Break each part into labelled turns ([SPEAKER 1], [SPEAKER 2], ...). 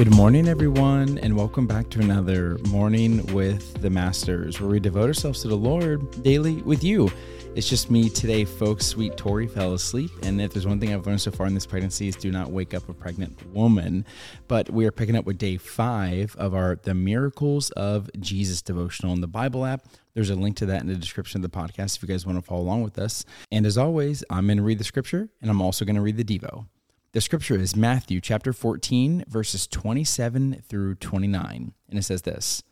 [SPEAKER 1] Good morning, everyone, and welcome back to another Morning with the Masters, where we devote ourselves to the Lord daily with you. It's just me today, folks. Sweet Tori fell asleep, and if there's one thing I've learned so far in this pregnancy is do not wake up a pregnant woman. But we are picking up with day five of our The Miracles of Jesus devotional in the Bible app. There's a link to that in the description of the podcast if you guys want to follow along with us. And as always, I'm going to read the scripture, and I'm also going to read the Devo. The scripture is Matthew chapter 14, verses 27 through 29. And it says this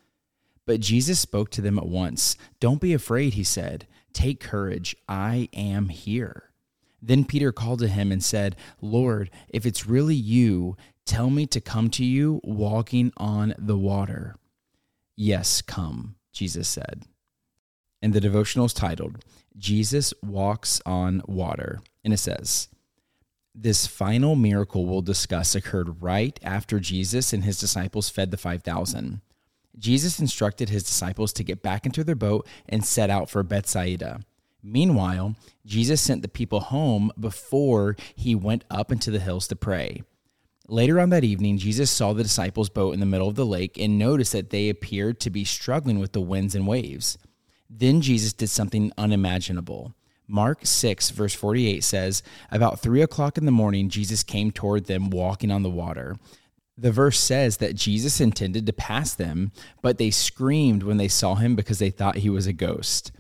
[SPEAKER 1] But Jesus spoke to them at once. Don't be afraid, he said. Take courage. I am here. Then Peter called to him and said, Lord, if it's really you, tell me to come to you walking on the water. Yes, come, Jesus said. And the devotional is titled, Jesus Walks on Water. And it says, this final miracle we'll discuss occurred right after Jesus and his disciples fed the 5,000. Jesus instructed his disciples to get back into their boat and set out for Bethsaida. Meanwhile, Jesus sent the people home before he went up into the hills to pray. Later on that evening, Jesus saw the disciples' boat in the middle of the lake and noticed that they appeared to be struggling with the winds and waves. Then Jesus did something unimaginable. Mark 6, verse 48 says, About three o'clock in the morning, Jesus came toward them walking on the water. The verse says that Jesus intended to pass them, but they screamed when they saw him because they thought he was a ghost.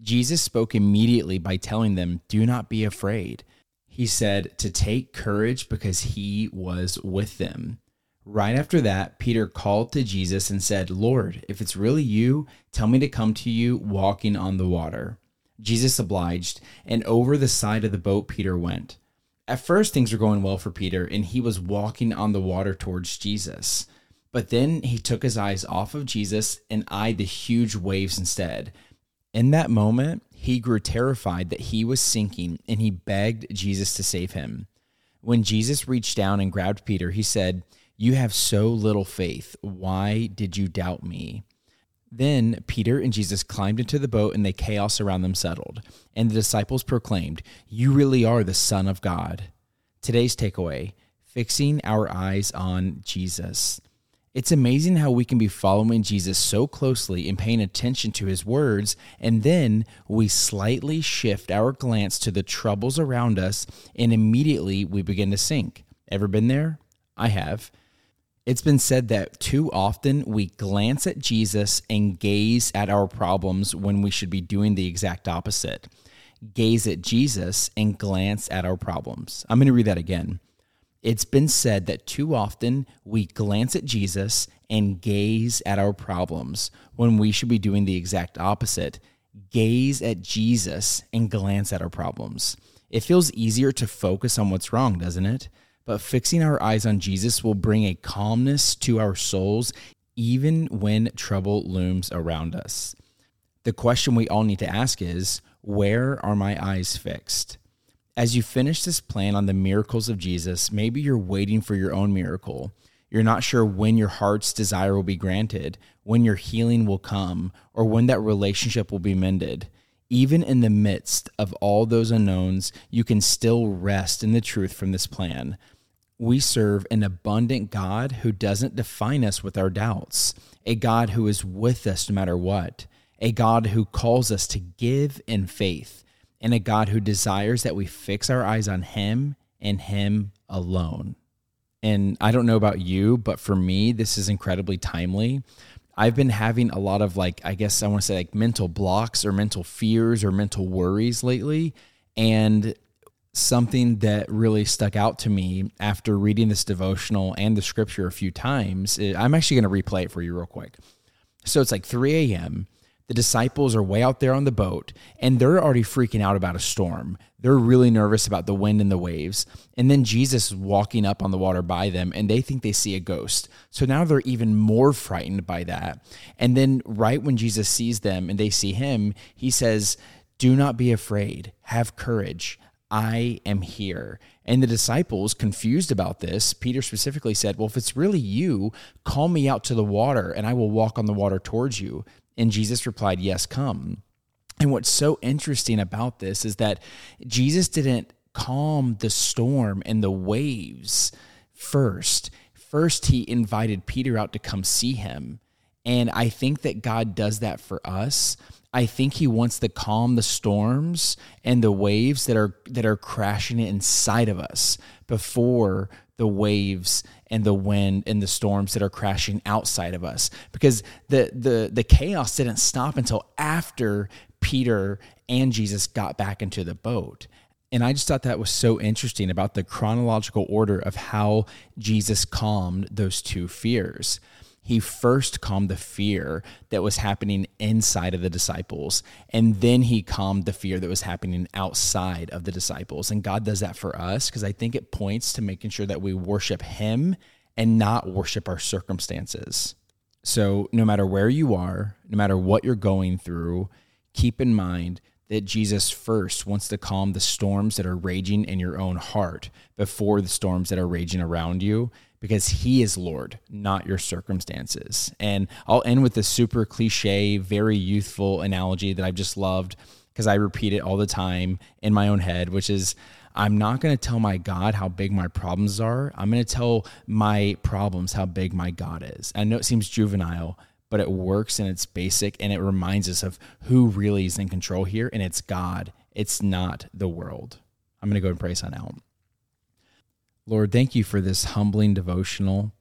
[SPEAKER 1] Jesus spoke immediately by telling them, Do not be afraid. He said to take courage because he was with them. Right after that, Peter called to Jesus and said, Lord, if it's really you, tell me to come to you walking on the water. Jesus obliged, and over the side of the boat Peter went. At first, things were going well for Peter, and he was walking on the water towards Jesus. But then he took his eyes off of Jesus and eyed the huge waves instead. In that moment, he grew terrified that he was sinking and he begged Jesus to save him. When Jesus reached down and grabbed Peter, he said, You have so little faith. Why did you doubt me? Then Peter and Jesus climbed into the boat, and the chaos around them settled. And the disciples proclaimed, You really are the Son of God. Today's takeaway fixing our eyes on Jesus. It's amazing how we can be following Jesus so closely and paying attention to his words, and then we slightly shift our glance to the troubles around us, and immediately we begin to sink. Ever been there? I have. It's been said that too often we glance at Jesus and gaze at our problems when we should be doing the exact opposite. Gaze at Jesus and glance at our problems. I'm going to read that again. It's been said that too often we glance at Jesus and gaze at our problems when we should be doing the exact opposite. Gaze at Jesus and glance at our problems. It feels easier to focus on what's wrong, doesn't it? But fixing our eyes on Jesus will bring a calmness to our souls even when trouble looms around us. The question we all need to ask is where are my eyes fixed? As you finish this plan on the miracles of Jesus, maybe you're waiting for your own miracle. You're not sure when your heart's desire will be granted, when your healing will come, or when that relationship will be mended. Even in the midst of all those unknowns, you can still rest in the truth from this plan. We serve an abundant God who doesn't define us with our doubts, a God who is with us no matter what, a God who calls us to give in faith, and a God who desires that we fix our eyes on Him and Him alone. And I don't know about you, but for me, this is incredibly timely I've been having a lot of like, I guess I want to say like mental blocks or mental fears or mental worries lately. And something that really stuck out to me after reading this devotional and the scripture a few times, eh, I'm actually going to replay it for you real quick. So it's like 3 a.m. The disciples are way out there on the boat and they're already freaking out about a storm. They're really nervous about the wind and the waves. And then Jesus is walking up on the water by them and they think they see a ghost. So now they're even more frightened by that. And then, right when Jesus sees them and they see him, he says, Do not be afraid, have courage. I am here. And the disciples, confused about this, Peter specifically said, Well, if it's really you, call me out to the water and I will walk on the water towards you. And Jesus replied, Yes, come. And what's so interesting about this is that Jesus didn't calm the storm and the waves first. first he invited Peter out to come see him. And I think that God does that for us. I think he wants to calm the storms and the waves that are that are crashing inside of us before the waves and the wind and the storms that are crashing outside of us because the the the chaos didn't stop until after Peter and Jesus got back into the boat. And I just thought that was so interesting about the chronological order of how Jesus calmed those two fears he first calmed the fear that was happening inside of the disciples, and then he calmed the fear that was happening outside of the disciples. And God does that for us because I think it points to making sure that we worship him and not worship our circumstances. So, no matter where you are, no matter what you're going through, keep in mind that Jesus first wants to calm the storms that are raging in your own heart before the storms that are raging around you because he is Lord, not your circumstances. And I'll end with a super cliche, very youthful analogy that I've just loved because I repeat it all the time in my own head, which is I'm not going to tell my God how big my problems are. I'm going to tell my problems how big my God is. I know it seems juvenile, but it works and it's basic and it reminds us of who really is in control here. And it's God, it's not the world. I'm going to go and pray sign out. Lord, thank you for this humbling devotional.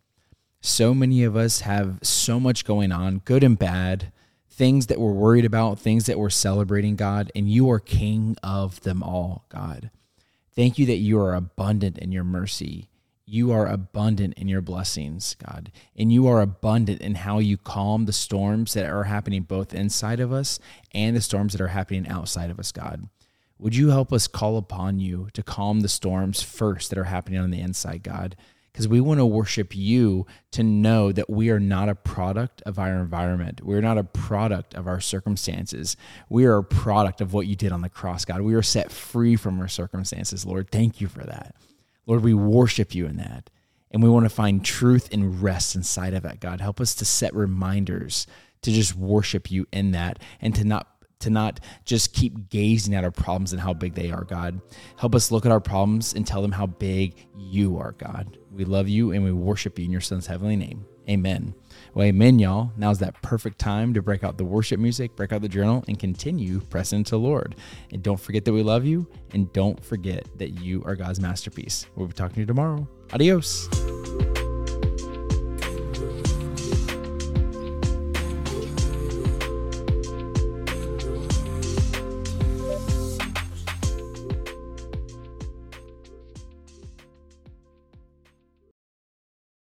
[SPEAKER 1] So many of us have so much going on, good and bad, things that we're worried about, things that we're celebrating, God, and you are King of them all, God. Thank you that you are abundant in your mercy. You are abundant in your blessings, God. And you are abundant in how you calm the storms that are happening both inside of us and the storms that are happening outside of us, God. Would you help us call upon you to calm the storms first that are happening on the inside, God? Because we want to worship you to know that we are not a product of our environment. We're not a product of our circumstances. We are a product of what you did on the cross, God. We are set free from our circumstances, Lord. Thank you for that. Lord, we worship you in that. And we want to find truth and rest inside of that, God. Help us to set reminders to just worship you in that and to not to not just keep gazing at our problems and how big they are, God. Help us look at our problems and tell them how big you are, God. We love you and we worship you in your son's heavenly name. Amen. Well, amen, y'all. Now's that perfect time to break out the worship music, break out the journal, and continue pressing to Lord. And don't forget that we love you, and don't forget that you are God's masterpiece. We'll be talking to you tomorrow. Adios.